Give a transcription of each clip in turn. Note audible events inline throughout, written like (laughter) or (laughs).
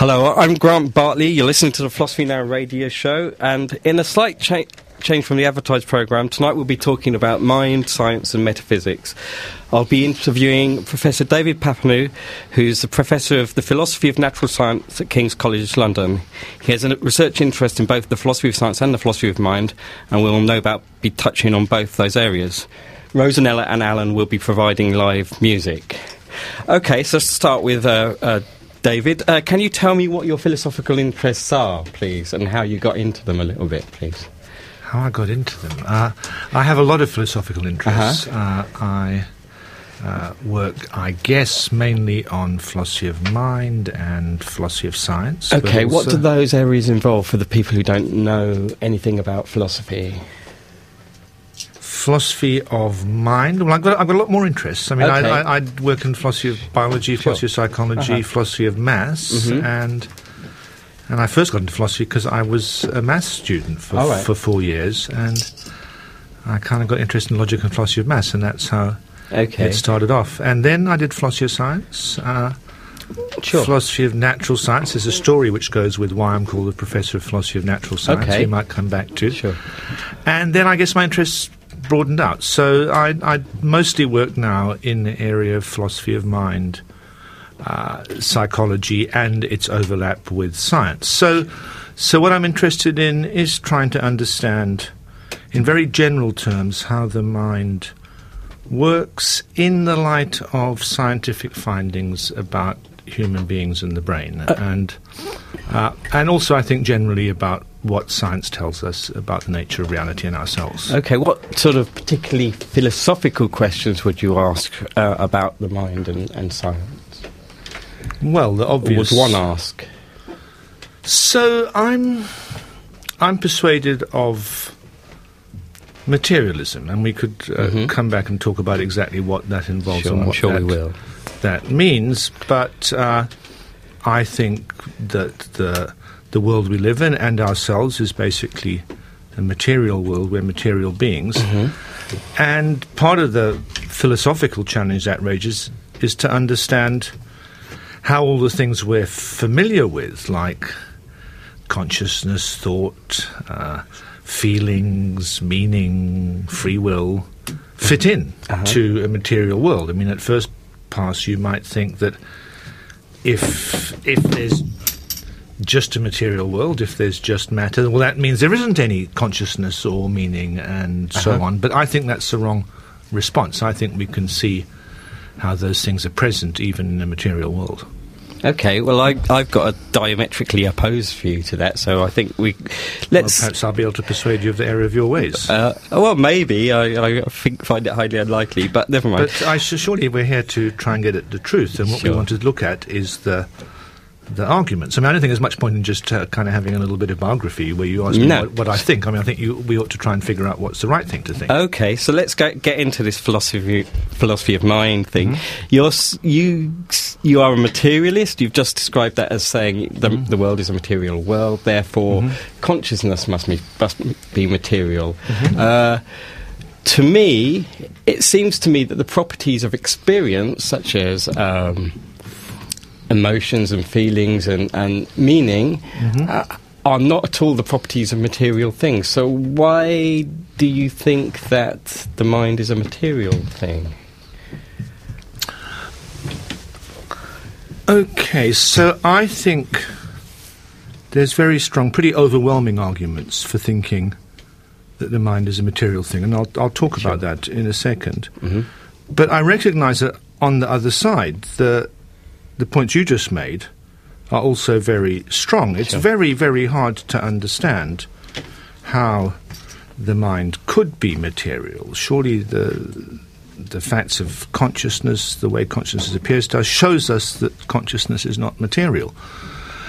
Hello, I'm Grant Bartley. You're listening to the Philosophy Now radio show, and in a slight cha- change from the advertised program, tonight we'll be talking about mind, science, and metaphysics. I'll be interviewing Professor David Papineau, who's the Professor of the Philosophy of Natural Science at King's College London. He has a research interest in both the philosophy of science and the philosophy of mind, and we'll no doubt be touching on both those areas. Rosanella and Alan will be providing live music. Okay, so let's start with uh, uh, David. Uh, can you tell me what your philosophical interests are, please, and how you got into them a little bit, please? How I got into them? Uh, I have a lot of philosophical interests. Uh-huh. Uh, I uh, work, I guess, mainly on philosophy of mind and philosophy of science. Okay, what do those areas involve for the people who don't know anything about philosophy? Philosophy of mind. Well, I've got, I've got a lot more interests. I mean, Okay. I, I, I work in philosophy of biology, philosophy of psychology, Uh-huh. philosophy of maths, Mhm. and and I first got into philosophy because I was a maths student for right. for four years, and I kind of got interested in logic and philosophy of maths, and that's how Okay, it started off. And then I did philosophy of science. Uh, sure. Philosophy of natural science. There's a story which goes with why I'm called the professor of philosophy of natural science. Okay. We might come back to. Sure. And then I guess my interests broadened out. So I, I mostly work now in the area of philosophy of mind, uh, psychology, and its overlap with science. So, so what I'm interested in is trying to understand, in very general terms, how the mind works in the light of scientific findings about human beings and the brain, and uh, and also I think generally about what science tells us about the nature of reality and ourselves. Okay, what sort of particularly philosophical questions would you ask uh, about the mind and, and science? Well, the Or obvious would one ask? So I'm I'm persuaded of materialism, and we could uh, Mhm. come back and talk about exactly what that involves Sure, and what sure that, we will. that means. But uh, I think that the the world we live in and ourselves is basically a material world. We're material beings, and part of the philosophical challenge that raises is to understand how all the things we're familiar with, like consciousness, thought, uh, feelings, meaning, free will, fit in Uh-huh. to a material world. I mean, at first pass, you might think that if if there's just a material world, if there's just matter, well, that means there isn't any consciousness or meaning and so Uh-huh. on. But I think that's the wrong response. I think we can see how those things are present even in the material world. Okay, well, I, I've got a diametrically opposed view to that, so I think we let's. perhaps I'll be able to persuade you of the error of your ways. uh, well, maybe I, I think find it highly unlikely, but never mind. but I surely we're here to try and get at the truth, and what we want to look at is the the arguments. I mean, I don't think there's much point in just uh, kind of having a little bit of biography where you ask me No. what, what I think. I mean, I think you, we ought to try and figure out what's the right thing to think. Okay, so let's go, get into this philosophy philosophy of mind thing. Mm-hmm. You're you you are a materialist. You've just described that as saying the, Mm-hmm. the world is a material world. Therefore, consciousness must be must be material. Mm-hmm. Uh, to me, it seems to me that the properties of experience, such as um, emotions and feelings and, and meaning, Mm-hmm. uh, are not at all the properties of material things. So, why do you think that the mind is a material thing? Okay, so I think there's very strong, pretty overwhelming arguments for thinking that the mind is a material thing, and I'll, I'll talk Sure. about that in a 2nd Mhm. But I recognise that on the other side, the the points you just made are also very strong. It's Sure. very, very hard to understand how the mind could be material. Surely the the facts of consciousness, the way consciousness appears to us, shows us that consciousness is not material.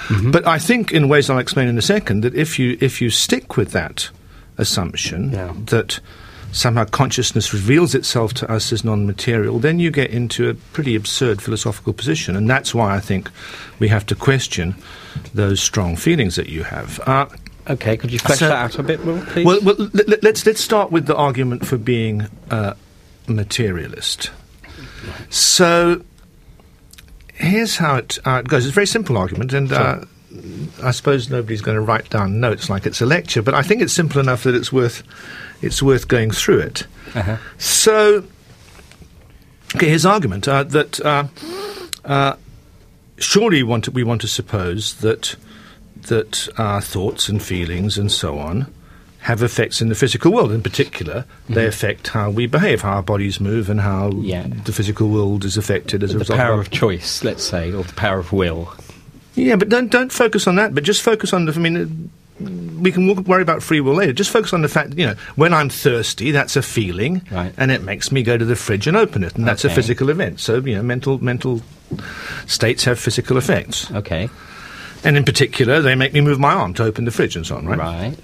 Mm-hmm. But I think, in ways I'll explain in a second, that if you if you stick with that assumption Yeah. that somehow consciousness reveals itself to us as non-material, then you get into a pretty absurd philosophical position, and that's why I think we have to question those strong feelings that you have. Uh, Okay, could you flesh So- that out a bit more, please? well, well let, let- let's let's start with the argument for being uh, materialist. So, here's how it, uh, it goes. It's a very simple argument, and uh, I suppose nobody's going to write down notes like it's a lecture, but I think it's simple enough that it's worth it's worth going through it. Uh-huh. So, okay, his argument uh, that uh, uh, surely we want to, we want to suppose that that our thoughts and feelings and so on have effects in the physical world. In particular, they affect how we behave, how our bodies move, and how Yeah. the physical world is affected as a The power our- of choice, let's say, or the power of will. yeah, but don't don't focus on that. But just focus on the. I mean, we can worry about free will later. Just focus on the fact. that, You know, when I'm thirsty, that's a feeling, Right. and it makes me go to the fridge and open it, and that's a physical event. So you know, mental mental states have physical effects, Okay. and in particular, they make me move my arm to open the fridge and so on. Right. Right.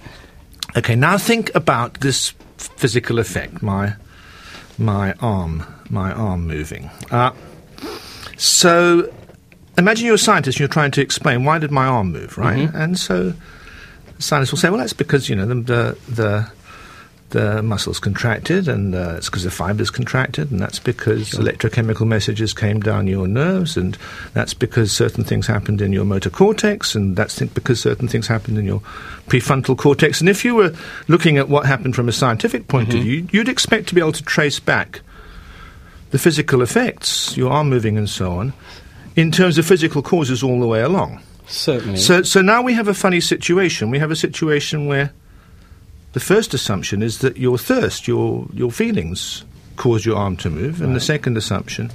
Okay. Now think about this physical effect. My my arm, my arm moving. Uh, so imagine you're a scientist and you're trying to explain why did my arm move, right? And so the scientist will say, well, that's because you know the the the, muscles contracted, and uh, it's because the fibers contracted, and that's because electrochemical messages came down your nerves, and that's because certain things happened in your motor cortex, and that's th- because certain things happened in your prefrontal cortex. And if you were looking at what happened from a scientific point of view, you'd expect to be able to trace back the physical effects, your arm moving and so on, in terms of physical causes all the way along. Certainly. So, so now we have a funny situation. We have a situation where the first assumption is that your thirst, your your feelings, cause your arm to move, and the second assumption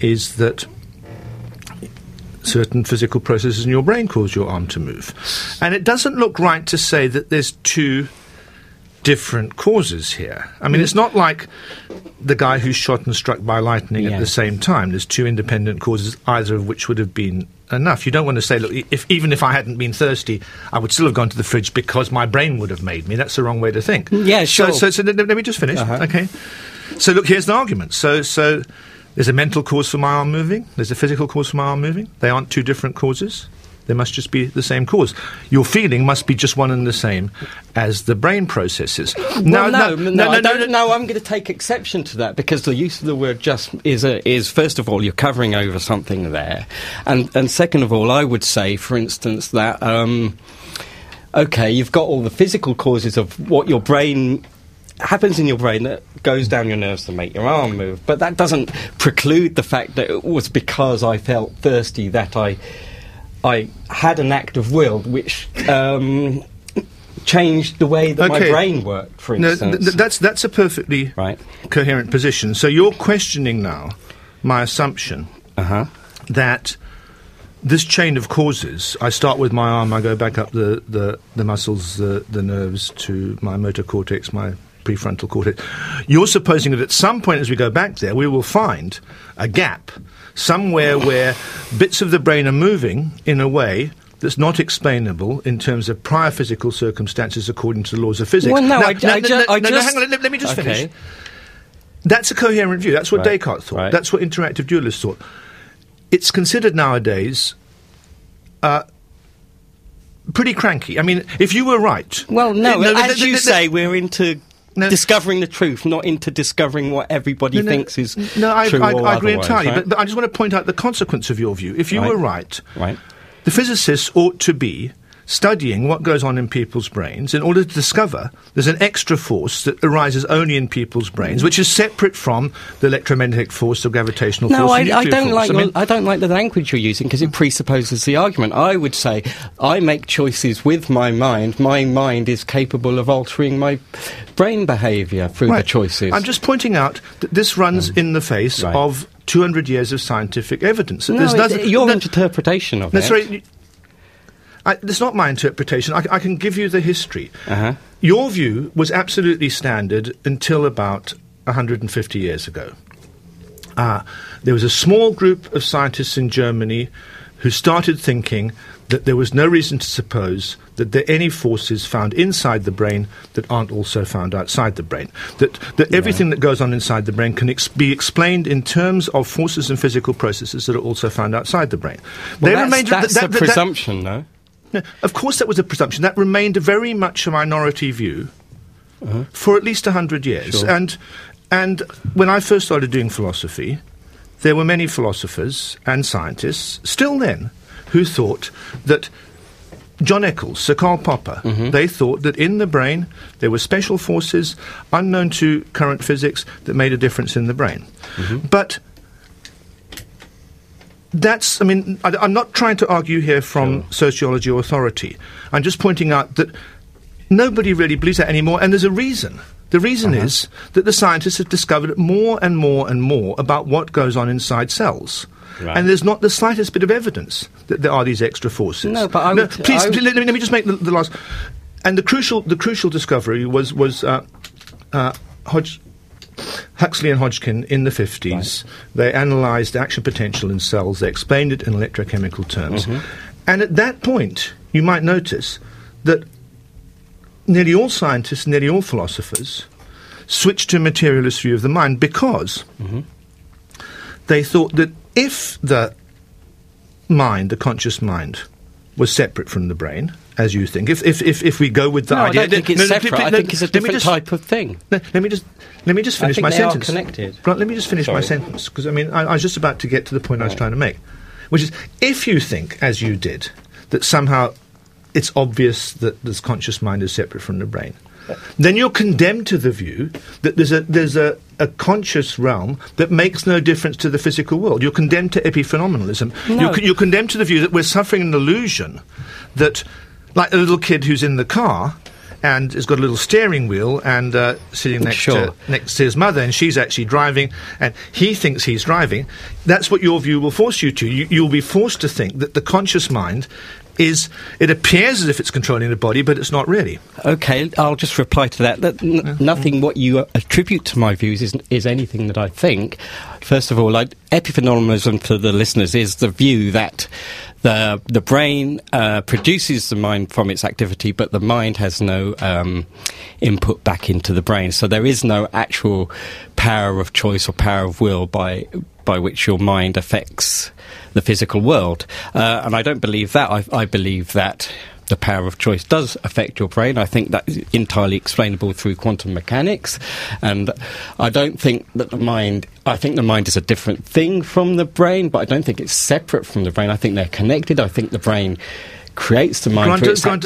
is that certain physical processes in your brain cause your arm to move. And it doesn't look right to say that there's two different causes here. I mean, it's not like the guy who's shot and struck by lightning at the same time. There's two independent causes, either of which would have been enough. You don't want to say, look, if, even if I hadn't been thirsty, I would still have gone to the fridge because my brain would have made me. That's the wrong way to think. Yeah, So, sure. so, so let, let me just finish. Uh-huh. Okay. So look, here's the argument. So, so there's a mental cause for my arm moving. There's a physical cause for my arm moving. They aren't two different causes. They must just be the same cause. Your feeling must be just one and the same as the brain processes. Well, no, no, I don't, no, I'm going to take exception to that because the use of the word "just" is a, is first of all you're covering over something there, and and second of all, I would say, for instance, that um, okay, you've got all the physical causes of what your brain happens in your brain that goes down your nerves to make your arm move, but that doesn't preclude the fact that it was because I felt thirsty that I I had an act of will which. Um, Changed the way that my brain worked, for No, instance. th- th- that's that's a perfectly Right. coherent position. So you're questioning now my assumption Uh huh. that this chain of causes. I start with my arm. I go back up the the, the muscles, the the nerves to my motor cortex, my prefrontal cortex. You're supposing that at some point as we go back there, we will find a gap somewhere where bits of the brain are moving in a way. That's not explainable in terms of prior physical circumstances according to the laws of physics. Well, no, Now- I, no, I, no, ju- no, I no, no, just. hang on, let, let me just okay. finish. That's a coherent view. That's what Right, Descartes thought. right. That's what interactive dualists thought. It's considered nowadays uh, pretty cranky. I mean, if you were right. Well, no, Uh, as no, you no, say, we're into No. discovering the truth, not into discovering what everybody no, no, thinks is no, I, true I, or I agree entirely. right? But, but I just want to point out the consequence of your view. If you Right. were right, right. the physicists ought to be studying what goes on in people's brains in order to discover there's an extra force that arises only in people's brains, which is separate from the electromagnetic force, the gravitational No, force. I, I don't force. like. I mean- I don't like the language you're using because it presupposes the argument. I would say I make choices with my mind. My mind is capable of altering my brain behaviour through the choices. I'm just pointing out that this runs um, in the face Right. of 200 years of scientific evidence. No, there's nothing- your no- interpretation of no, it. I, it's not my interpretation. I, I can give you the history. Uh-huh. Your view was absolutely standard until about 150 years ago. Uh, there was a small group of scientists in Germany who started thinking that there was no reason to suppose that there are any forces found inside the brain that aren't also found outside the brain. That, that everything that goes on inside the brain can ex- be explained in terms of forces and physical processes that are also found outside the brain. Well, They that's, remained- that's that- a that- that- presumption, though. no, of course, that was a presumption. That remained a very much a minority view for at least hundred years. Sure. And and when I first started doing philosophy, there were many philosophers and scientists still then who thought that John Eccles, Sir Karl Popper, mm-hmm. they thought that in the brain there were special forces unknown to current physics that made a difference in the brain. Mm-hmm. But that's, I mean, I, am not trying to argue here from sociology or authority. I'm just pointing out that nobody really believes that anymore, and there's a reason. The reason Uh-huh. is that the scientists have discovered more and more and more about what goes on inside cells. Right. And there's not the slightest bit of evidence that there are these extra forces. No, but I would- please I would- let, me, let me just make the, the last. And the crucial, the crucial discovery was was uh, uh, Hodge, Huxley and Hodgkin in the 50s. They analysed action potential in cells. They explained it in electrochemical terms. Mm-hmm. And at that point, you might notice that nearly all scientists, nearly all philosophers, switched to a materialist view of the mind because they thought that if the mind, the conscious mind, was separate from the brain, as you think, if if if, if we go with the No, I idea, don't think it's No, separate. I think it's a different just- type of thing. let me just let me just I finish my they are sentence. connected. Right, let me just finish my sentence because I mean I, I was just about to get to the point I was trying to make, which is if you think, as you did, that somehow it's obvious that this conscious mind is separate from the brain, then you're condemned to the view that there's a there's a, a conscious realm that makes no difference to the physical world. You're condemned to epiphenomenalism. No. You're, you're condemned to the view that we're suffering an illusion that, like a little kid who's in the car and has got a little steering wheel and uh, sitting next Sure. to next to his mother, and she's actually driving, and he thinks he's driving. That's what your view will force you to. You, you'll be forced to think that the conscious mind is. It appears as if it's controlling the body, but it's not really. Okay, I'll just reply to that. that n- Nothing what you attribute to my views is, is anything that I think. First of all, like, epiphenomenalism for the listeners is the view that the the brain uh, produces the mind from its activity, but the mind has no um, input back into the brain. So there is no actual power of choice or power of will by by which your mind affects the physical world. Uh, and I don't believe that. I, I believe that the power of choice does affect your brain. I think that is entirely explainable through quantum mechanics. And I don't think that the mind, I think the mind is a different thing from the brain, but I don't think it's separate from the brain. I think they're connected. I think the brain creates the mind Grant, Grant,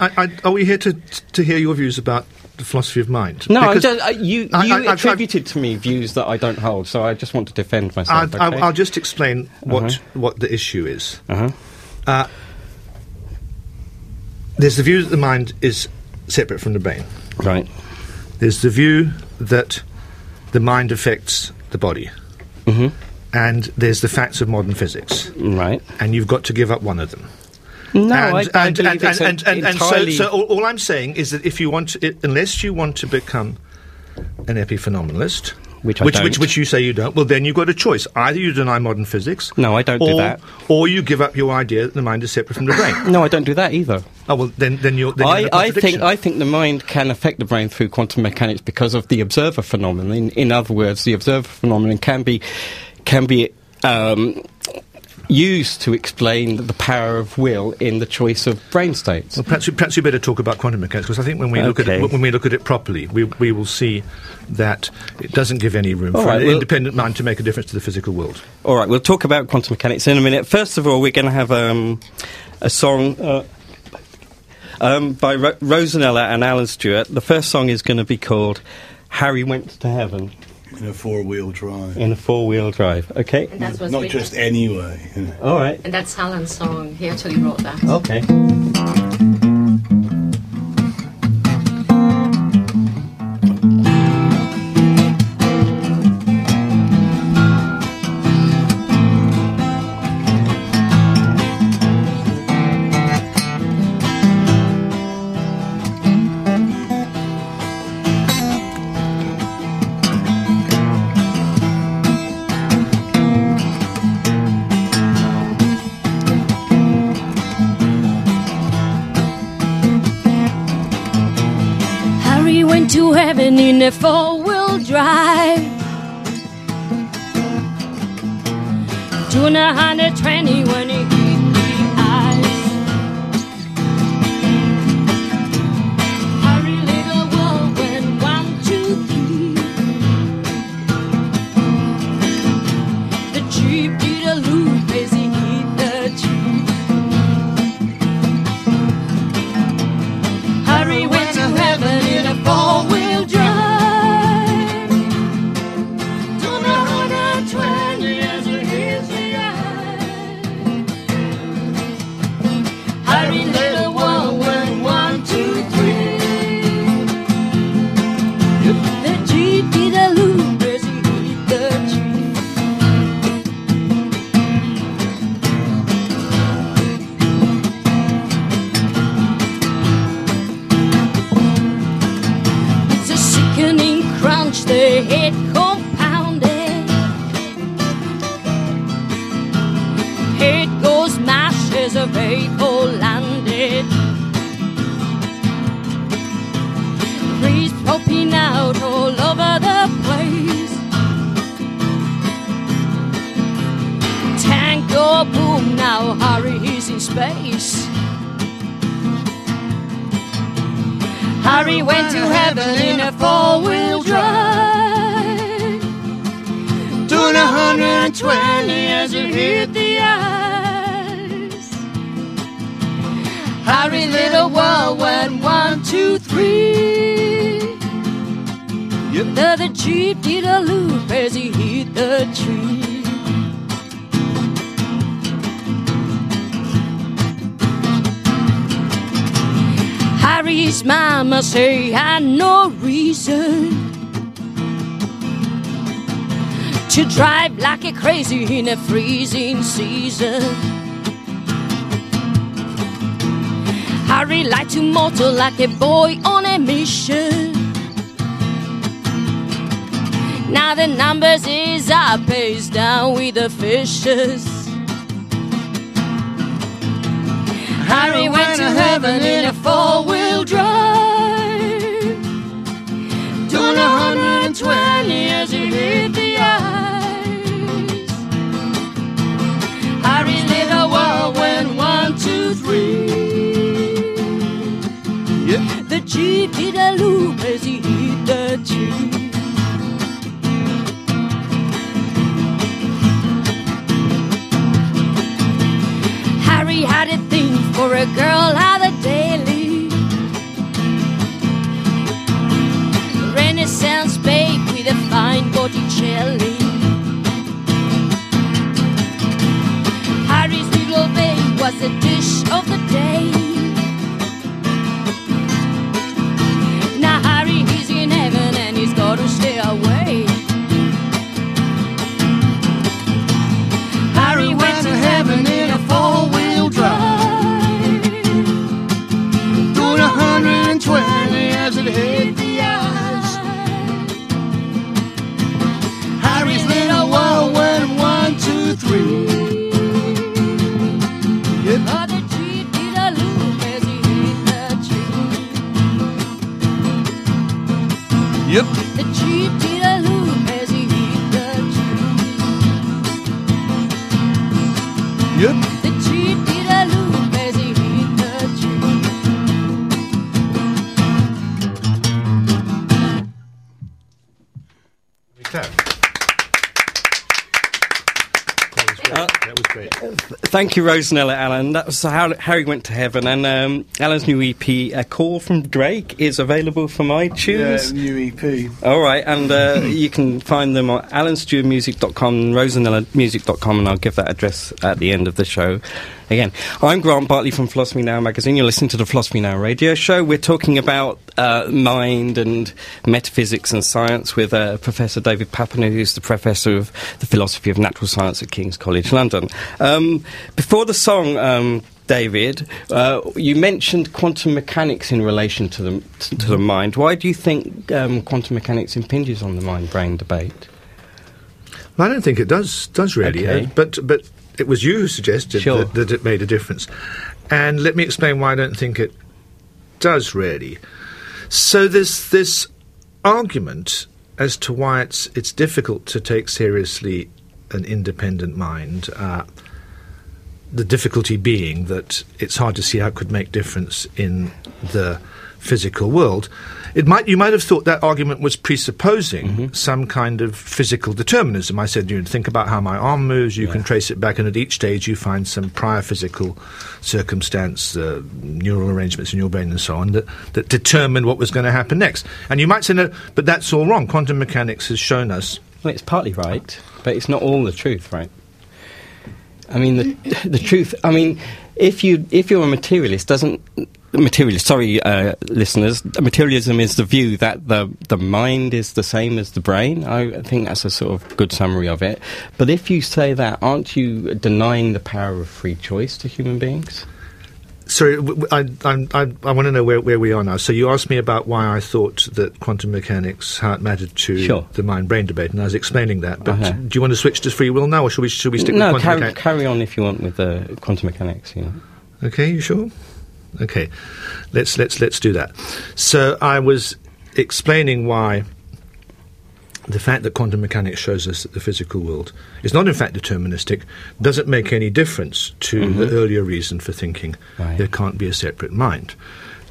I- I- I- are we here to to hear your views about philosophy of mind? no, I don't, uh, you, you I- I- I've- attributed to me views that I don't hold, so I just want to defend myself. I'll, okay? I'll, I'll just explain what Uh-huh. what the issue is. uh-huh. Uh, there's the view that the mind is separate from the brain. Right. There's the view that the mind affects the body. hmm And there's the facts of modern physics. Right. And you've got to give up one of them. No, and, I, I and, believe and, it's and, and, and so, entirely... so all, all I'm saying is that if you want to, unless you want to become an epiphenomenalist, Which I which, don't. which, which you say you don't, well, then you've got a choice. Either you deny modern physics, No, I don't or, do that. or you give up your idea that the mind is separate from the brain. No, I don't do that either. oh, well, then, then you're. Then you're I, I think. I think the mind can affect the brain through quantum mechanics because of the observer phenomenon. In, in other words, the observer phenomenon can be can be um, used to explain the power of will in the choice of brain states. Well, perhaps, you- perhaps you better talk about quantum mechanics because I think when we look at it, when we look at it properly, we, we will see that it doesn't give any room All for right, an well- independent mind to make a difference to the physical world. All right, we'll talk about quantum mechanics in a minute. First of all, we're going to have um, a song. Uh, um, by Ro- Rosanella and Alan Stewart. The first song is going to be called "Harry Went to Heaven" in a four-wheel drive. in a four-wheel drive. Okay. And that was Not written- just anyway. You know. All right. And that's Alan's song. He actually wrote that. Okay. To in a four wheel drive. Doing a when he Harry went to heaven in a four-wheel drive. Doing a hundred and twenty as it hit the ice. Harry little world went one, two, three. Yep. The, the jeep did a loop as he hit the tree. Harry's mama say had no reason to drive like a crazy in a freezing season. Harry liked to motor like a boy on a mission. Now the numbers is up, is down with the fishes. Harry went to heaven in a four-wheel drive. Doing hundred and twenty as he hit the ice. Harry's little world went one, two, three. Yep. The jeep did a loop as he hit the tree. Harry had a thing for a girl out of Renaissance babe with a fine Botticelli. Thank you, Rosanella Alan. That was how Harry went to heaven, and um, Alan's new EP, "A Call from Drake," is available from Yeah, iTunes. new EP. All right, and uh, (laughs) you can find them on alanstewartmusic.com rosanellamusic.com, and I'll give that address at the end of the show. Again, I'm Grant Bartley from Philosophy Now magazine. You're listening to the Philosophy Now radio show. We're talking about uh, mind and metaphysics and science with uh, Professor David Papineau, who's the professor of the philosophy of natural science at King's College London. Um, before the song, um, David, uh, you mentioned quantum mechanics in relation to the to the mind. Why do you think um, quantum mechanics impinges on the mind-brain debate? I don't think it does does really, Okay. uh, but but it was you who suggested Sure. that, that it made a difference, and let me explain why I don't think it does really. So there's this argument as to why it's it's difficult to take seriously an independent mind. Uh, the difficulty being that it's hard to see how it could make difference in the physical world. It might you might have thought that argument was presupposing some kind of physical determinism. I said you know, think about how my arm moves, you can trace it back, and at each stage you find some prior physical circumstance, uh, neural arrangements in your brain, and so on that that determined what was going to happen next. And you might say no, but that's all wrong. Quantum mechanics has shown us Well, it's partly right, but it's not all the truth, right? I mean, the the truth. I mean, if you if you're a materialist, doesn't materialist? Sorry, uh, listeners. Materialism is the view that the the mind is the same as the brain. I think that's a sort of good summary of it. But if you say that, aren't you denying the power of free choice to human beings? Sorry, I, I'm- I, I want to know where, where we are now. So you asked me about why I thought that quantum mechanics, how it mattered to Sure. the mind-brain debate, and I was explaining that. But Uh-huh. do you want to switch to free will now, or should we should we stick no, with quantum carry, mechanics? carry on if you want with the quantum mechanics. You know. Okay, you sure? Okay, let's let's let's do that. So I was explaining why the fact that quantum mechanics shows us that the physical world is not in fact deterministic doesn't make any difference to the mm-hmm. earlier reason for thinking Right. there can't be a separate mind.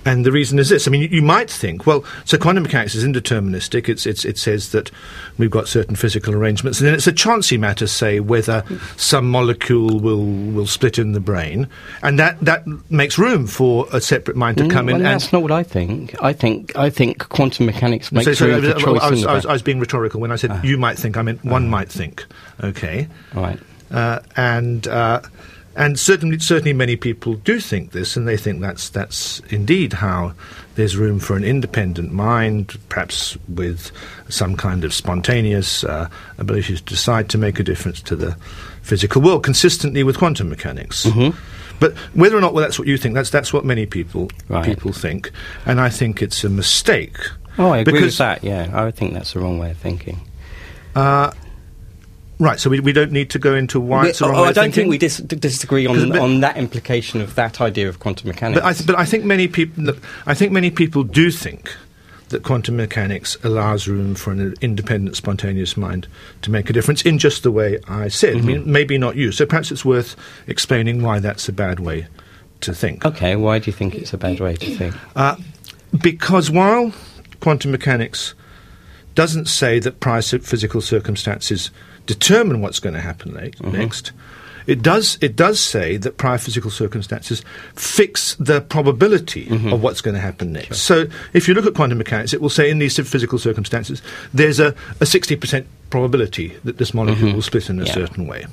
And the reason is this. I mean, you, you might think, well, so quantum mechanics is indeterministic. It's, it's, it says that we've got certain physical arrangements, and then it's a chancy matter, say, whether some molecule will, will split in the brain, and that, that makes room for a separate mind to Mm, come well, in. and that's not what I think. I think I think quantum mechanics makes so, so room I, for choice I in was, I, was. I was being rhetorical when I said you might think. I meant one might think. Okay, Right. uh, and uh, and certainly certainly many people do think this, and they think that's that's indeed how there's room for an independent mind, perhaps with some kind of spontaneous uh, ability to decide to make a difference to the physical world, consistently with quantum mechanics. Mm-hmm. But whether or not well, that's what you think, that's that's what many people Right. people think, and I think it's a mistake. Oh, I agree Because- with that. Yeah, I think that's the wrong way of thinking. Uh, right, so we, we don't need to go into why it's wrong oh, I don't thinking? think we dis- disagree on, but- on that implication of that idea of quantum mechanics. But I, th- but I think many people, look, I think many people do think that quantum mechanics allows room for an independent, spontaneous mind to make a difference in just the way I said. I mean, maybe not you. So perhaps it's worth explaining why that's a bad way to think. okay, why do you think it's a bad way to think? Uh, because while quantum mechanics doesn't say that prior physical circumstances determine what's going to happen la- uh-huh. next, it does, it does say that prior physical circumstances fix the probability mm-hmm. of what's going to happen next. So if you look at quantum mechanics, it will say in these physical circumstances, there's a, a 60% probability that this molecule mm-hmm. will split in a Yeah. certain way.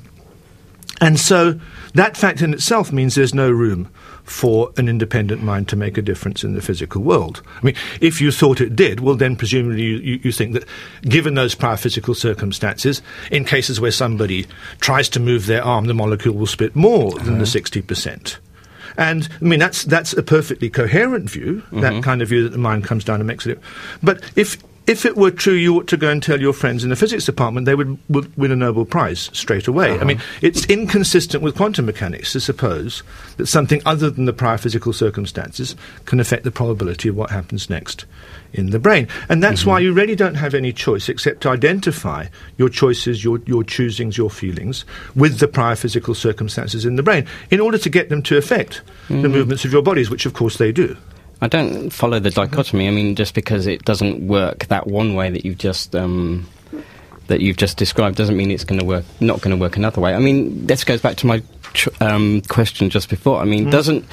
And so that fact in itself means there's no room for an independent mind to make a difference in the physical world. I mean, if you thought it did, well, then presumably you, you, you think that given those prior physical circumstances, in cases where somebody tries to move their arm, the molecule will split more than the uh-huh. 60%. And I mean that's that's a perfectly coherent view. That mm-hmm. kind of view that the mind comes down and makes it. But if if it were true, you ought to go and tell your friends in the physics department. They would, would win a Nobel Prize straight away. I uh-huh. mean, it's inconsistent with quantum mechanics to suppose that something other than the prior physical circumstances can affect the probability of what happens next in the brain. And that's mm-hmm. why you really don't have any choice except to identify your choices, your, your choosings, your feelings with the prior physical circumstances in the brain in order to get them to affect the mm-hmm. movements of your bodies, which of course they do. I don't follow the dichotomy. I mean, just because it doesn't work that one way that you've just um, that you've just described doesn't mean it's going to work. Not going to work another way. I mean, this goes back to my tr- um, question just before. I mean, doesn't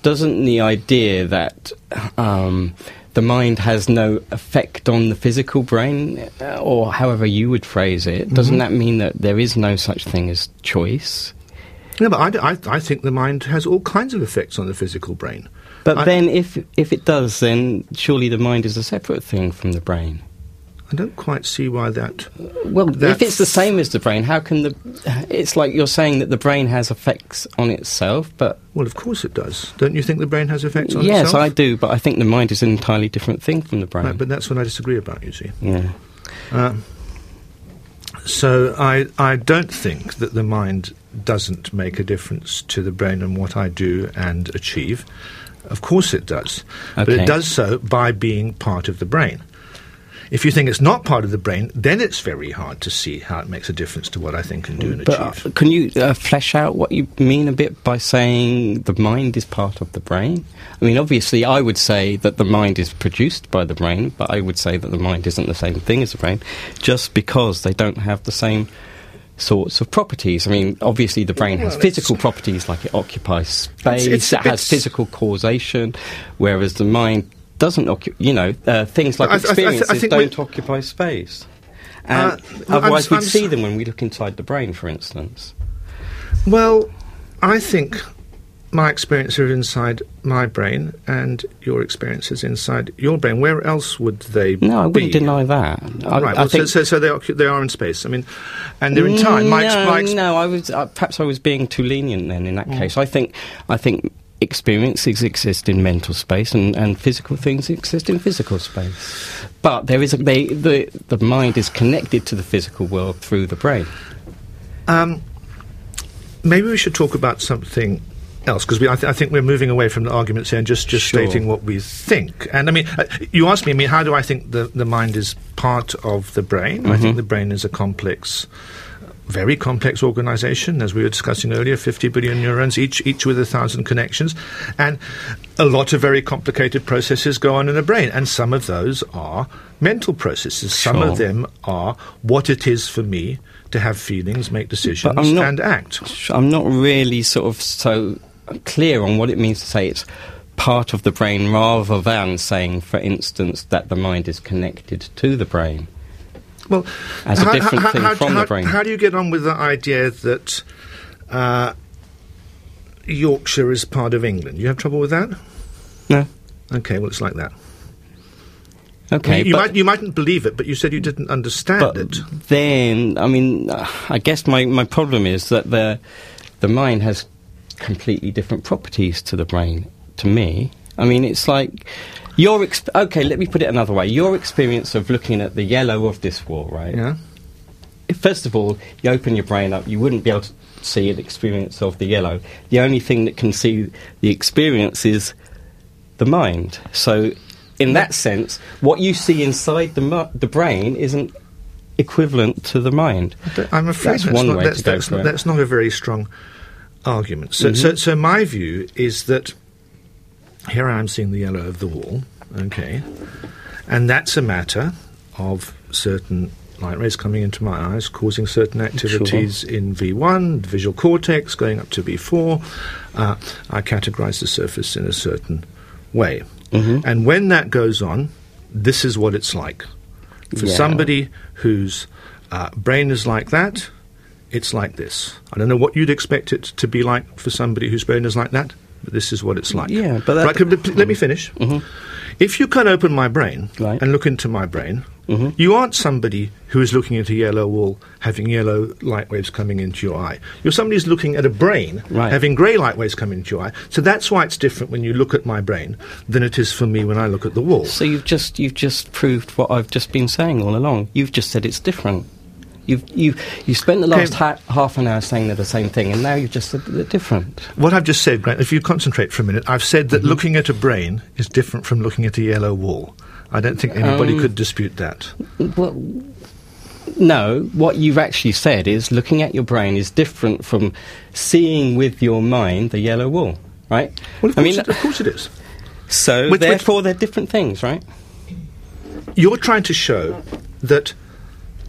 doesn't the idea that um, the mind has no effect on the physical brain, uh, or however you would phrase it, doesn't that mean that there is no such thing as choice? No, but I I think the mind has all kinds of effects on the physical brain. But I- then, if if it does, then surely the mind is a separate thing from the brain. I don't quite see why that. Well, if it's the same as the brain, how can the? It's like you're saying that the brain has effects on itself, but Well, of course it does. Don't you think the brain has effects on yes, itself? Yes, I do. But I think the mind is an entirely different thing from the brain. Right, but that's what I disagree about. You see. yeah, Uh, so I I don't think that the mind doesn't make a difference to the brain and what I do and achieve. Of course it does, but it does so by being part of the brain. If you think it's not part of the brain, then it's very hard to see how it makes a difference to what I think and do and but uh, can you uh, flesh out what you mean a bit by saying the mind is part of the brain? I mean, obviously, I would say that the mind is produced by the brain, but I would say that the mind isn't the same thing as the brain, just because they don't have the same sorts of properties. I mean, obviously, the brain has physical properties, like it occupies space, it's a it has physical causation, whereas the mind doesn't occupy, you know, uh, things like I I I I experiences think don't occupy space. Uh, And I'm- otherwise, we'd I'm- see them when we look inside the brain, for instance. Well, I think my experiences are inside my brain and your experiences inside your brain. Where else would they No, I wouldn't be? deny that. I, right. I well, think so, so, so they, occu- they are in space. I mean, and they're in time. My, no, my ex- no, I was uh, perhaps I was being too lenient then. In that Mm. case, I think I think experiences exist in mental space, and, and physical things exist in physical space. But there is a, they, the the mind is connected to the physical world through the brain. Um, maybe we should talk about something else because I, th- I think we're moving away from the arguments here and just, just Sure. stating what we think. And I mean, uh, you asked me, I mean, how do I think the, the mind is part of the brain? I think the brain is a complex, very complex organization, as we were discussing earlier 50 billion neurons, each, each with a thousand connections. And a lot of very complicated processes go on in the brain. And some of those are mental processes, some of them are what it is for me to have feelings, make decisions, not- and act. I'm not really sort of so clear on what it means to say it's part of the brain rather than saying, for instance, that the mind is connected to the brain. Well, As a different thing from the how- brain. How do you get on with the idea that uh, Yorkshire is part of England? You have trouble with that? No. Okay, well, it's like that. Okay, you, but, might you mightn't believe it, but you said you didn't understand but it. then, I mean, I guess my, my problem is that the the mind has completely different properties to the brain. To me, I mean, it's like your exp- okay. Let me put it another way. Your experience of looking at the yellow of this wall, right? Yeah. first of all, you open your brain up, you wouldn't be able to see an experience of the yellow. The only thing that can see the experience is the mind. So, in that sense, what you see inside the mu- the brain isn't equivalent to the mind. I'm afraid That's that's, one not, way that's, to go that's, not, that's not a very strong argument. So, Mm-hmm. so, so my view is that here I am seeing the yellow of the wall, okay, and that's a matter of certain light rays coming into my eyes, causing certain activities in V1, the visual cortex, going up to V4. Uh, I categorize the surface in a certain way. Mhm. And when that goes on, this is what it's like. For Yeah. somebody whose uh, brain is like that, it's like this. I don't know what you'd expect it to be like for somebody whose brain is like that, but this is what it's like. Yeah, but Right, let me finish. If you can open my brain Right. and look into my brain, Mhm. you aren't somebody who is looking at a yellow wall, having yellow light waves coming into your eye. You're somebody who's looking at a brain, Right. having grey light waves coming into your eye. So that's why it's different when you look at my brain than it is for me when I look at the wall. So you've just you've just proved what I've just been saying all along. You've just said it's different. You've you you spent the last Okay. ha- half an hour saying they're the same thing, and now you've just said they're different. What I've just said, Grant, if you concentrate for a minute, I've said Mm-hmm. that looking at a brain is different from looking at a yellow wall. I don't think anybody Um, could dispute that. Well, no, what you've actually said is looking at your brain is different from seeing with your mind the yellow wall, right? Well, of I mean, it, of course it is. so Which- which- therefore they're different things, right? You're trying to show that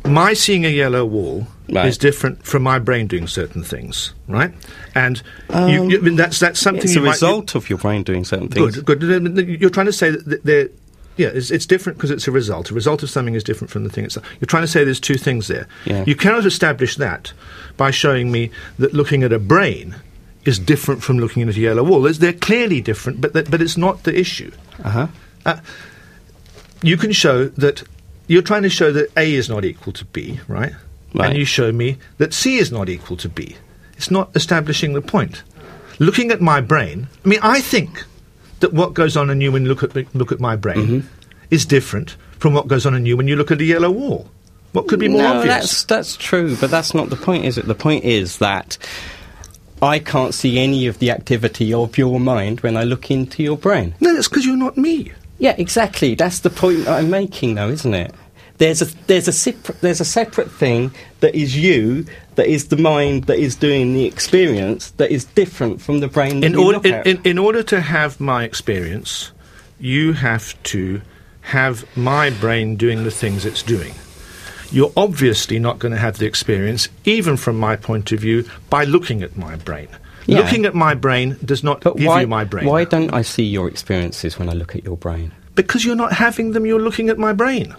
my seeing a yellow wall Right. is different from my brain doing certain things, right? And you, you, I mean, that's that's something It's you a might- result of your brain doing certain things. Good, good. You're trying to say that they're. Yeah, it's, it's different because it's a result. A result of something is different from the thing itself. You're trying to say there's two things there. Yeah. You cannot establish that by showing me that looking at a brain is different from looking at a yellow wall. They're clearly different, but that, but it's not the issue. Uh huh. You can show that you're trying to show that A is not equal to B, right? Right. And you show me that C is not equal to B. It's not establishing the point. Looking at my brain, I mean, I think that what goes on in you when you look at look at my brain Mm-hmm. is different from what goes on in you when you look at a yellow wall. What could be more no, obvious? that's that's true, but that's not the point, is it? The point is that I can't see any of the activity of your mind when I look into your brain. No, that's because you're not me. Yeah, exactly. That's the point that I'm making, though, isn't it? There's a there's a separate there's a separate thing that is you, that is the mind that is doing the experience, that is different from the brain that In order, in, in, in order to have my experience, you have to have my brain doing the things it's doing. You're obviously not going to have the experience, even from my point of view, by looking at my brain. Yeah. Looking at my brain does not but give why, you my brain. why don't I see your experiences when I look at your brain? Because you're not having them, you're looking at my brain.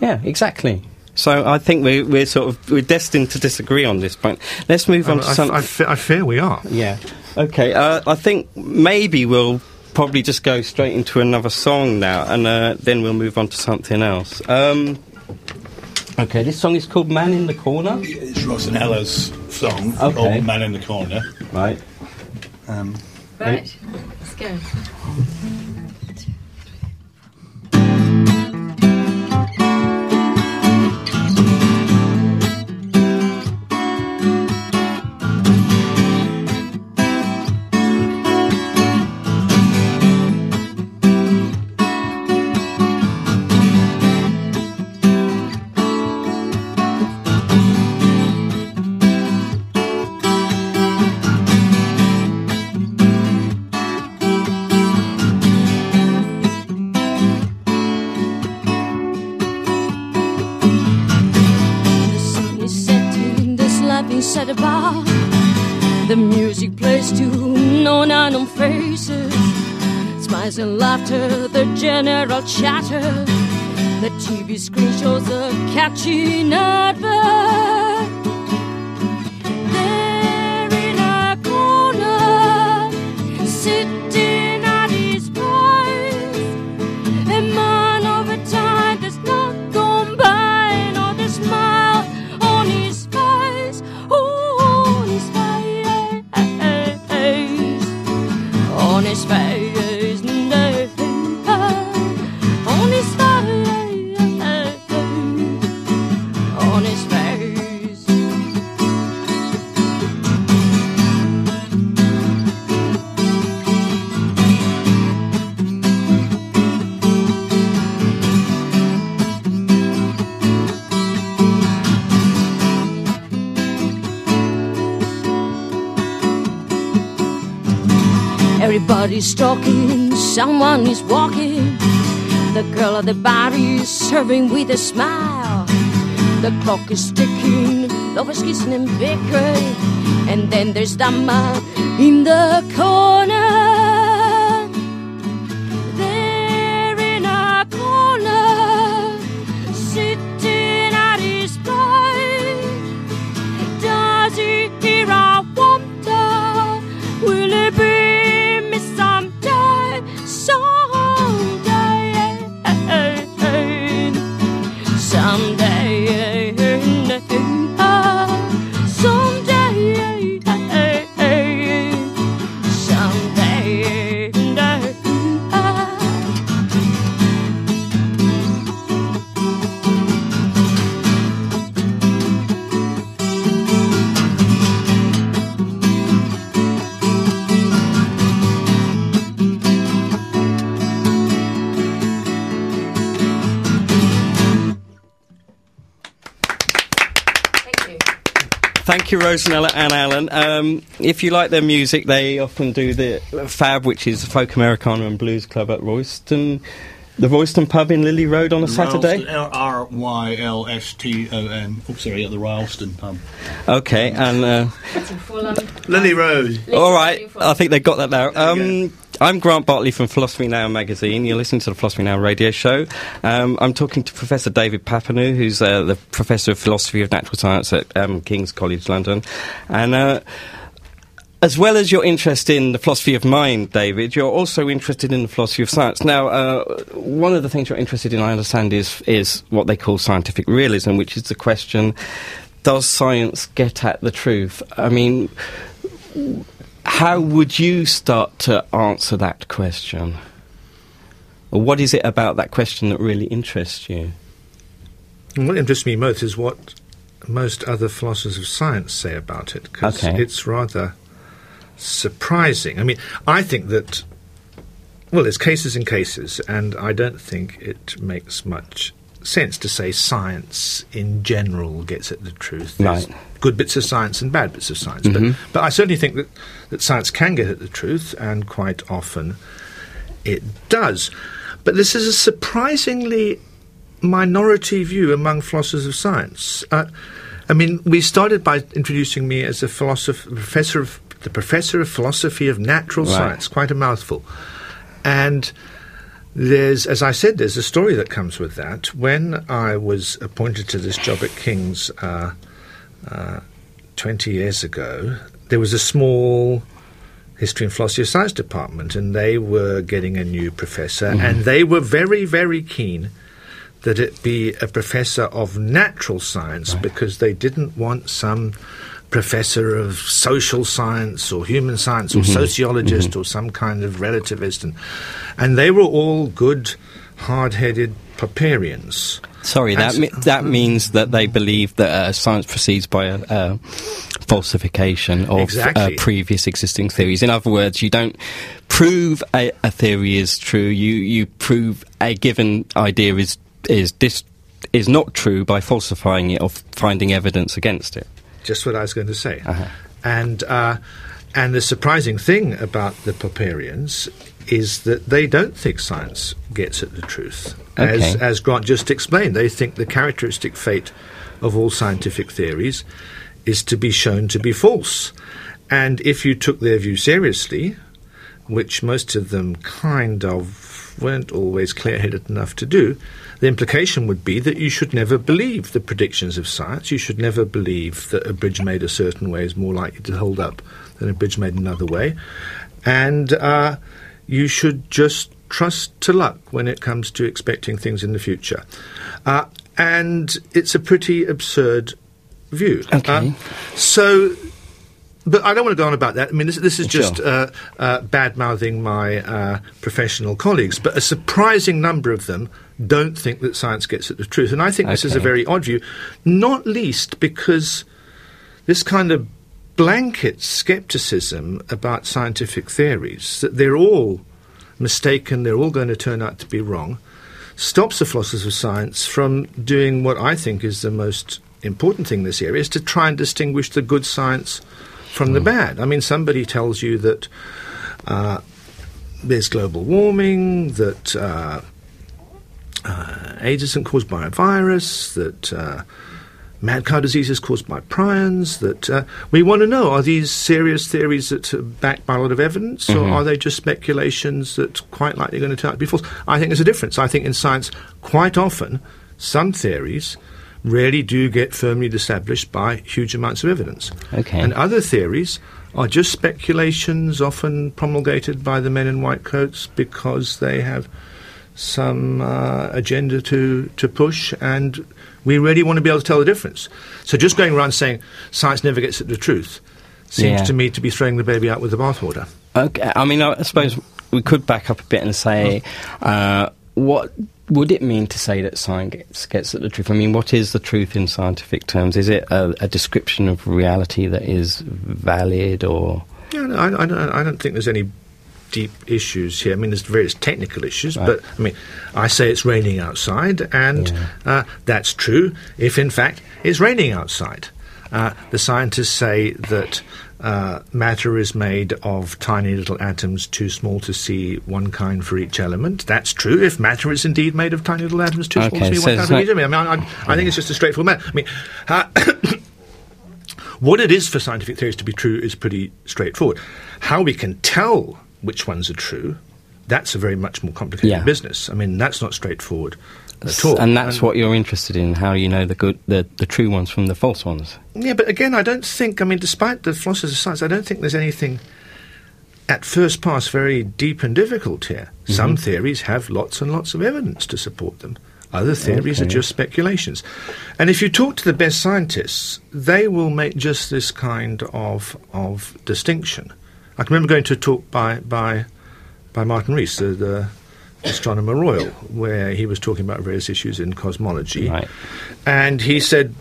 Yeah, exactly. So I think we're, we're sort of we're destined to disagree on this point. Let's move on I, to I, some. I, fe- I fear we are. Yeah. Okay. Uh, I think maybe we'll probably just go straight into another song now, and uh, then we'll move on to something else. Um, okay. This song is called "Man in the Corner." It's Rosanella's song, Okay. Old Man in the Corner. Right. Um, Right, let's go. Laughter, the general chatter. The TV screen shows a catchy advert. Everybody's talking, someone is walking. The girl at the bar is serving with a smile. The clock is ticking, lovers kissing and bickering. And then there's Dama in the corner. Rosanella and Alan. Um, if you like their music, they often do the Fab, which is Folk Americana and Blues Club at Royston, the Royston pub in Lillie Road on a Saturday. R Y L S T O N. Oh, sorry, at the Rylston pub. Okay, and uh, That's in Lillie Road. all right, I think they got that now. There you Um, I'm Grant Bartley from Philosophy Now magazine. You're listening to the Philosophy Now radio show. Um, I'm talking to Professor David Papineau, who's uh, the Professor of Philosophy of Natural Science at um, King's College London. And uh, as well as your interest in the philosophy of mind, David, you're also interested in the philosophy of science. Now, uh, one of the things you're interested in, I understand, is, is what they call scientific realism, which is the question does science get at the truth? I mean, how would you start to answer that question? Or what is it about that question that really interests you? And what interests me most is what most other philosophers of science say about it, because Okay. it's rather surprising. I mean, I think that, well, there's cases and cases, and I don't think it makes much sense to say science in general gets at the truth. There's Right. good bits of science and bad bits of science. But, but I certainly think that, that science can get at the truth, and quite often it does. But this is a surprisingly minority view among philosophers of science. Uh, I mean, we started by introducing me as a philosopher, professor of the professor of philosophy of natural Right. science. Quite a mouthful. And there's, as I said, there's a story that comes with that. When I was appointed to this job at King's uh, uh, 20 years ago, there was a small history and philosophy of science department, and they were getting a new professor, and they were very, very keen that it be a professor of natural science because they didn't want some professor of social science or human science or sociologist or some kind of relativist and and they were all good hard-headed Popperians. Sorry, that me- that means that they believe that uh, science proceeds by a, falsification of Exactly. uh, previous existing theories. In other words, you don't prove a, a theory is true. You you prove a given idea is is dis, is not true by falsifying it or finding evidence against it. Just what I was going to say. Uh-huh. And uh, and the surprising thing about the Popperians is that they don't think science gets at the truth. As, as Grant just explained, they think the characteristic fate of all scientific theories is to be shown to be false. And if you took their view seriously, which most of them kind of weren't always clear headed enough to do, the implication would be that you should never believe the predictions of science. You should never believe that a bridge made a certain way is more likely to hold up than a bridge made another way. And uh, you should just trust to luck when it comes to expecting things in the future. Uh, and it's a pretty absurd view. Okay. Uh, so but I don't want to go on about that. I mean, this, this is just Sure. uh, uh, bad mouthing my uh, professional colleagues, but a surprising number of them don't think that science gets at the truth. And I think this is a very odd view, not least because this kind of blanket skepticism about scientific theories, that they're all mistaken, they're all going to turn out to be wrong, stops the philosophers of science from doing what I think is the most important thing in this area, is to try and distinguish the good science from the bad. I mean, somebody tells you that uh, there's global warming, that uh, uh, AIDS isn't caused by a virus, that uh, mad cow disease is caused by prions, that uh, we want to know are these serious theories that are backed by a lot of evidence, or are they just speculations that quite likely are going to turn out to be false? I think there's a difference. I think in science, quite often, some theories really do get firmly established by huge amounts of evidence. Okay. And other theories are just speculations, often promulgated by the men in white coats because they have some uh, agenda to, to push, and we really want to be able to tell the difference. So just going around saying science never gets at the truth seems Yeah. to me to be throwing the baby out with the bathwater. Okay, I mean, I suppose we could back up a bit and say, uh, what would it mean to say that science gets, gets at the truth? I mean, what is the truth in scientific terms? Is it a, a description of reality that is valid, or Yeah, no, I, I, don't, I don't think there's any deep issues here. I mean, there's various technical issues, Right. but I mean, I say it's raining outside, and Yeah. uh, that's true if, in fact, it's raining outside. Uh, the scientists say that uh, matter is made of tiny little atoms too small to see one kind for each element. That's true if matter is indeed made of tiny little atoms too small Okay, to see so one kind for each element. I mean, I, I think it's just a straightforward matter. I mean, uh, (coughs) what it is for scientific theories to be true is pretty straightforward. How we can tell which ones are true, that's a very much more complicated Yeah. business. I mean, that's not straightforward at all. and that's what you're interested in? How you know the good, the, the true ones from the false ones? Yeah, but again, I don't think, I mean, despite the philosophers of science, I don't think there's anything at first pass very deep and difficult here. Mm-hmm. Some theories have lots and lots of evidence to support them. Other theories are just speculations. And if you talk to the best scientists, they will make just this kind of, of distinction. I can remember going to a talk by, by, by Martin Rees, the, the astronomer royal, where he was talking about various issues in cosmology. Right. And he said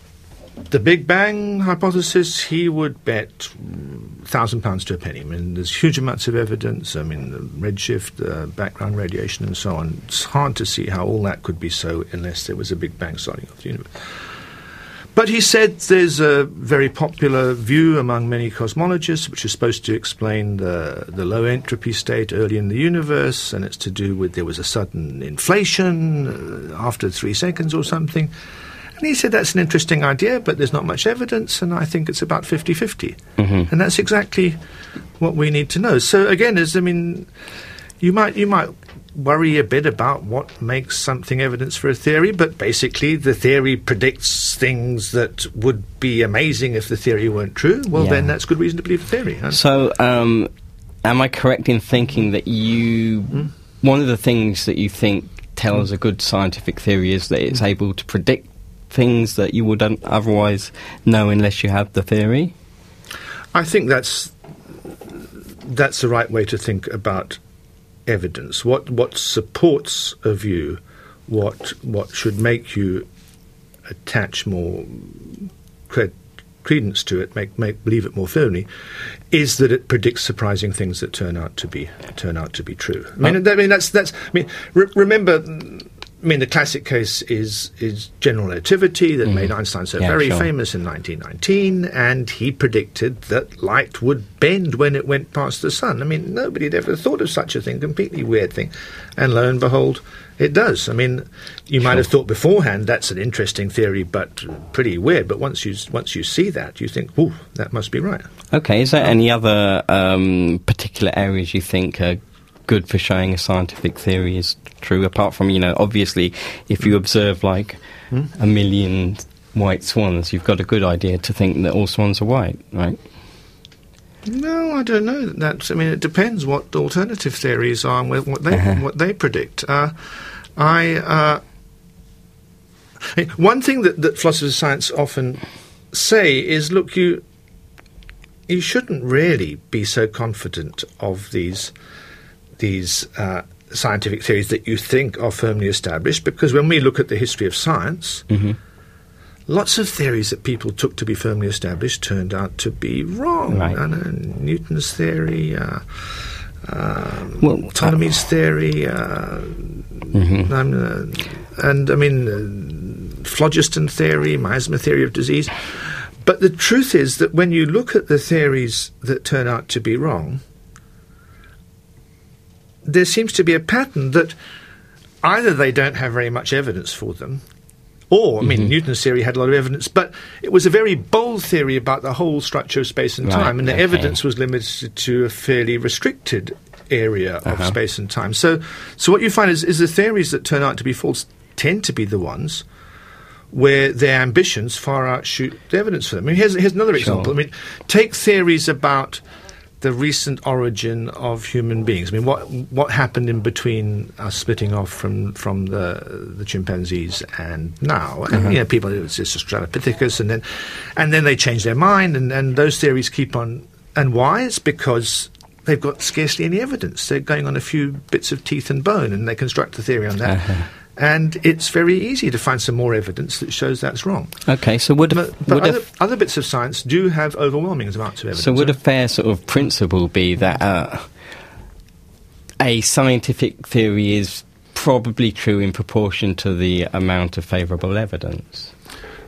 the Big Bang hypothesis, he would bet thousand pounds to a penny. I mean, there's huge amounts of evidence. I mean, the redshift, uh, background radiation, and so on. It's hard to see how all that could be so unless there was a Big Bang starting off the universe. But he said there's a very popular view among many cosmologists, which is supposed to explain the, the low entropy state early in the universe, and it's to do with there was a sudden inflation uh, after three seconds or something. And he said that's an interesting idea, but there's not much evidence, and I think it's about 50 50. Mhm. And that's exactly what we need to know. So, again, as I mean, you might, you might worry a bit about what makes something evidence for a theory, but basically the theory predicts things that would be amazing if the theory weren't true. Well, Yeah. then that's good reason to believe the theory. huh? So, um, am I correct in thinking that you, one of the things that you think tells a good scientific theory is that it's able to predict things that you wouldn't otherwise know unless you have the theory? I think that's that's the right way to think about evidence. What what supports a view, what what should make you attach more cred- credence to it, make make believe it more firmly, is that it predicts surprising things that turn out to be turn out to be true. I mean, uh, I mean that's that's. I mean, re- remember. I mean, the classic case is is general relativity that made Einstein so Mm-hmm. Yeah, very sure. famous in 1919, and he predicted that light would bend when it went past the sun. I mean, nobody had ever thought of such a thing, completely weird thing, and lo and behold, it does. I mean, you might have thought beforehand that's an interesting theory, but pretty weird. But once you once you see that, you think, "Ooh, that must be right." Okay, is there any other um, particular areas you think are good for showing a scientific theory is true? Apart from, you know, obviously, if you observe like a million white swans, you've got a good idea to think that all swans are white, right? No, I don't know. That's. I mean, it depends what alternative theories are and what they Uh-huh. what they predict. Uh, I. Uh, one thing that, that philosophers of science often say is, look, you you shouldn't really be so confident of these these uh, scientific theories that you think are firmly established, because when we look at the history of science, lots of theories that people took to be firmly established turned out to be wrong. Right. Know, Newton's theory, uh, um, Well, Ptolemy's theory, uh, Mm-hmm. uh, and I mean, uh, phlogiston theory, miasma theory of disease. But the truth is that when you look at the theories that turn out to be wrong, there seems to be a pattern that either they don't have very much evidence for them, or, I mean, Mm-hmm. Newton's theory had a lot of evidence, but it was a very bold theory about the whole structure of space and Right, time, and the evidence was limited to a fairly restricted area of Uh-huh. space and time. So, so what you find is, is the theories that turn out to be false tend to be the ones where their ambitions far outshoot the evidence for them. I mean, here's, here's another Sure. example. I mean, take theories about the recent origin of human beings. I mean, what what happened in between us splitting off from from the the chimpanzees and now? And mm-hmm. you know, people it was just Australopithecus, and then and then they change their mind, and, and those theories keep on. And why? It's because they've got scarcely any evidence. They're going on a few bits of teeth and bone, and they construct a theory on that. Uh-huh. And it's very easy to find some more evidence that shows that's wrong. Okay, so would But, but would other, other bits of science do have overwhelming amounts of evidence. So would a fair sort of principle be that uh, a scientific theory is probably true in proportion to the amount of favourable evidence?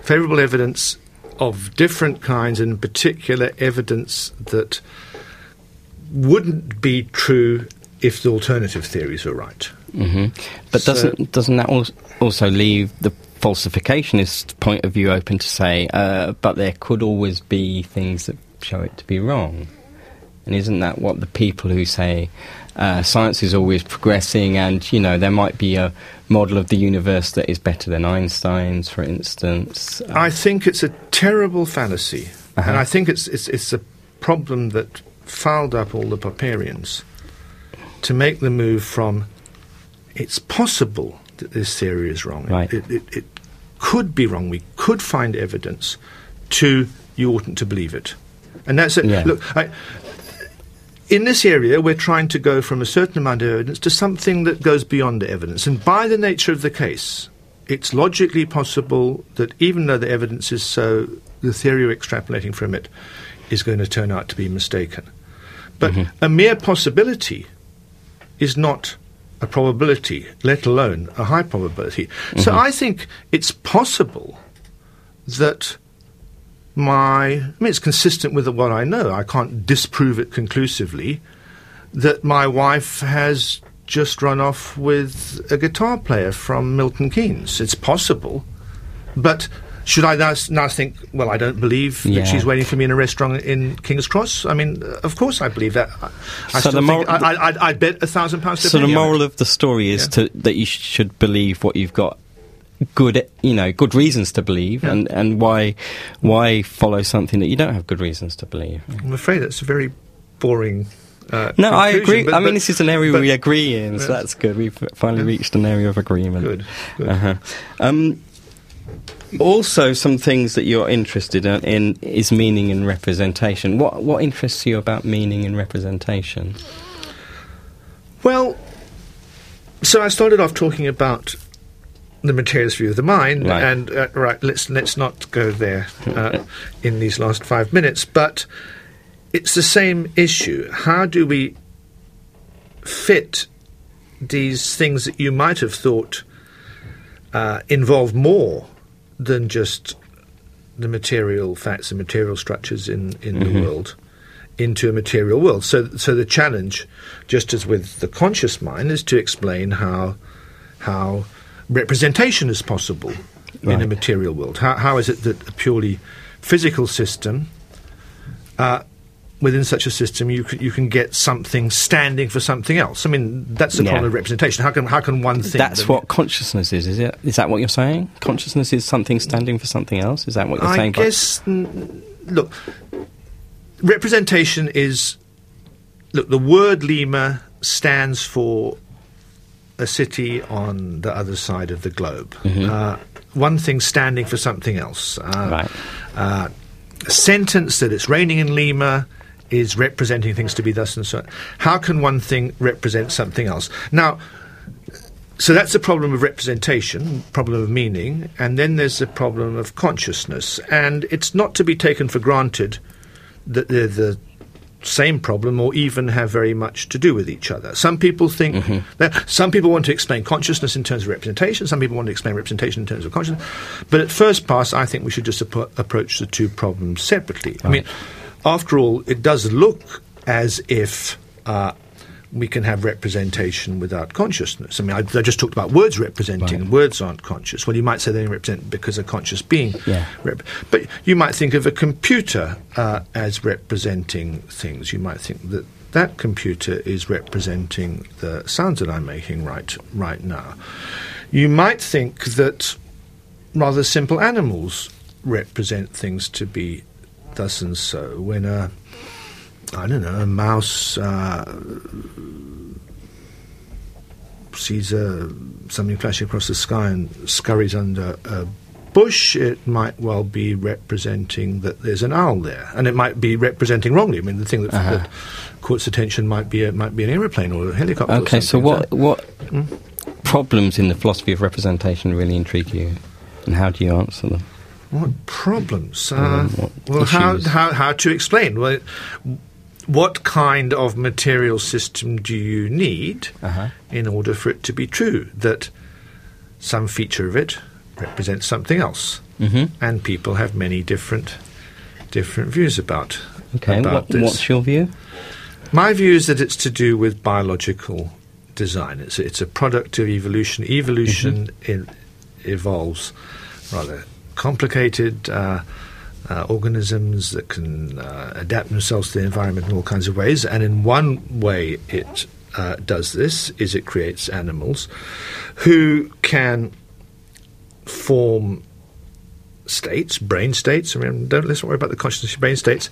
favourable evidence of different kinds, and in particular evidence that wouldn't be true if the alternative theories were right. hmm But So- doesn't doesn't that also leave the falsificationist point of view open to say, uh, but there could always be things that show it to be wrong? And isn't that what the people who say uh, science is always progressing, and you know there might be a model of the universe that is better than Einstein's, for instance? Uh, I think it's a terrible fallacy, Uh-huh. and I think it's, it's it's a problem that fouled up all the Popperians to make the move from it's possible that this theory is wrong. Right. It, it, it could be wrong. We could find evidence to you oughtn't to believe it. And that's it. Yeah. Look, I, in this area, we're trying to go from a certain amount of evidence to something that goes beyond the evidence. And by the nature of the case, it's logically possible that even though the evidence is so, the theory we're extrapolating from it is going to turn out to be mistaken. But mm-hmm. a mere possibility is not a probability, let alone a high probability. So mm-hmm. I think it's possible that my, I mean, it's consistent with what I know. I can't disprove it conclusively that my wife has just run off with a guitar player from Milton Keynes. It's possible, but should I now, now think, well, I don't believe Yeah. that she's waiting for me in a restaurant in King's Cross? I mean, of course I believe that. I, I So the think, moral- I, I, I'd, I'd bet a thousand pounds So the penny on it. moral of the story is Yeah. to, that you should believe what you've got good, you know, good reasons to believe, Yeah. and and why why follow something that you don't have good reasons to believe. I'm afraid that's a very boring. Uh, No, I agree. but- I mean, but- this is an area but- we agree in, so that's good. We've finally Yeah. reached an area of agreement. Good, good. Uh-huh. Um, also, some things that you're interested in, is meaning and representation. What what interests you about meaning and representation? Well, so I started off talking about the materialist view of the mind, Right. and uh, right, let's let's not go there uh, (laughs) in these last five minutes. But it's the same issue. How do we fit these things that you might have thought uh, involve more than just the material facts and material structures in, in the world into a material world. So, so the challenge, just as with the conscious mind, is to explain how how representation is possible in a material world. How, how is it that a purely physical system, uh, within such a system, you can, you can get something standing for something else? I mean, that's the Yeah. problem of representation. How can how can one thing? That's that- what consciousness is, is it? Is that what you're saying? Consciousness is something standing for something else? Is that what you're I saying? by- guess. mm, Look, representation is. Look, the word Lima stands for a city on the other side of the globe. Uh, one thing standing for something else. Uh, Right. uh, a sentence that it's raining in Lima is representing things to be thus and so on. How can one thing represent something else? Now, so that's the problem of representation, problem of meaning, and then there's the problem of consciousness. And it's not to be taken for granted that they're the same problem or even have very much to do with each other. Some people think mm-hmm. that some people want to explain consciousness in terms of representation, some people want to explain representation in terms of consciousness. But at first pass, I think we should just appro- approach the two problems separately. I mean, after all, it does look as if uh, we can have representation without consciousness. I mean, I, I just talked about words representing, and words aren't conscious. Well, you might say they represent because a conscious being. Yeah. Rep- but you might think of a computer uh, as representing things. You might think that that computer is representing the sounds that I'm making right right now. You might think that rather simple animals represent things to be thus and so. When a I don't know, a mouse uh, sees a, something flashing across the sky and scurries under a bush, it might well be representing that there's an owl there, and it might be representing wrongly. I mean, the thing that, that caught its attention might be a, might be an aeroplane or a helicopter. Okay, so what what problems in the philosophy of representation really intrigue you, and how do you answer them? What problems? Uh, Um, what well, how, issues? how how to explain? Well, what kind of material system do you need Uh-huh. in order for it to be true that some feature of it represents something else, hmm and people have many different different views about Okay, about what, what's your view? My view is that it's to do with biological design. It's a, it's a product of evolution. Evolution in, evolves rather complicated uh, uh, organisms that can uh, adapt themselves to the environment in all kinds of ways. And in one way, it uh, does this is it creates animals who can form states, brain states. I mean, don't let's not worry about the consciousness of brain states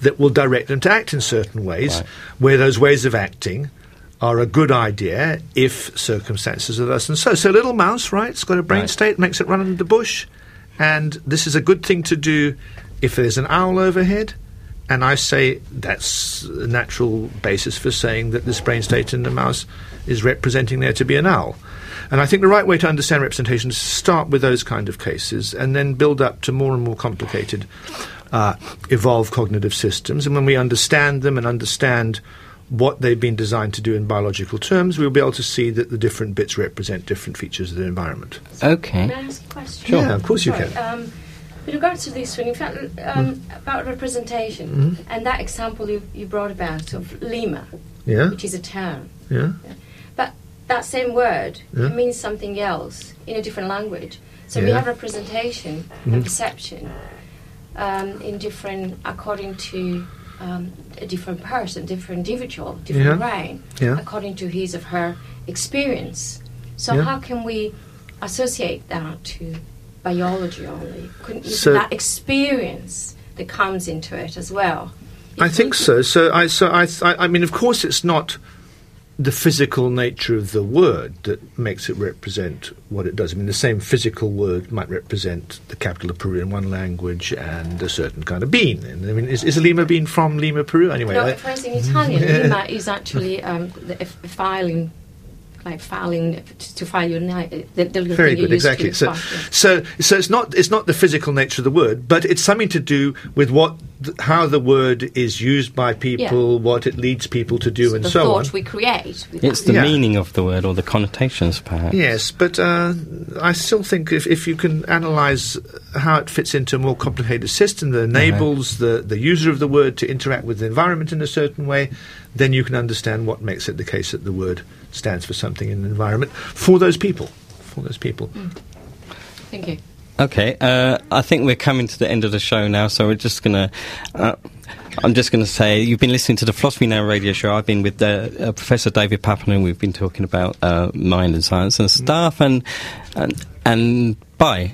that will direct them to act in certain ways, Right. where those ways of acting are a good idea if circumstances are thus and so. So, little mouse, right? It's got a brain Right. state, makes it run in the bush, and this is a good thing to do if there's an owl overhead. And I say that's a natural basis for saying that this brain state in the mouse is representing there to be an owl. And I think the right way to understand representation is to start with those kind of cases and then build up to more and more complicated, uh, evolved cognitive systems. And when we understand them and understand what they've been designed to do in biological terms, we'll be able to see that the different bits represent different features of the environment. Okay. May I ask a question? Sure. Yeah, of course you Sorry, can. Mm-hmm. Um, with regards to this one, in fact, um, about representation and that example you, you brought about of Lima, Yeah? which is a town, Yeah? but that same word Yeah. can mean something else in a different language. So we have representation Mhm. and perception um, in different, according to um, a different person, different individual, different Yeah. brain, Yeah. according to his or her experience. So Yeah. how can we associate that to biology only? Couldn't So- that experience that comes into it as well? I think so. So I, so I, I, I mean, of course, it's not the physical nature of the word that makes it represent what it does. I mean, the same physical word might represent the capital of Peru in one language and a certain kind of bean. And I mean, is, is a lima bean from Lima, Peru? Anyway, No, I- in Italian, (laughs) lima is actually um, the, a, a filing like filing to, to file your name. The, the Very good, exactly. So, file, yeah. so, so it's not it's not the physical nature of the word, but it's something to do with what th- how the word is used by people, what it leads people to do, and the so on. thought we create. with It's that. the Yeah. meaning of the word or the connotations, perhaps. Yes, but uh, I still think if, if you can analyse how it fits into a more complicated system that enables the, the user of the word to interact with the environment in a certain way, then you can understand what makes it the case that the word stands for something in the environment for those people. For those people. Thank you. Okay, uh, I think we're coming to the end of the show now, so we're just going to. Uh, I'm just going to say you've been listening to the Philosophy Now radio show. I've been with uh, uh, Professor David Papineau, and we've been talking about uh, mind and science and stuff. And and and bye.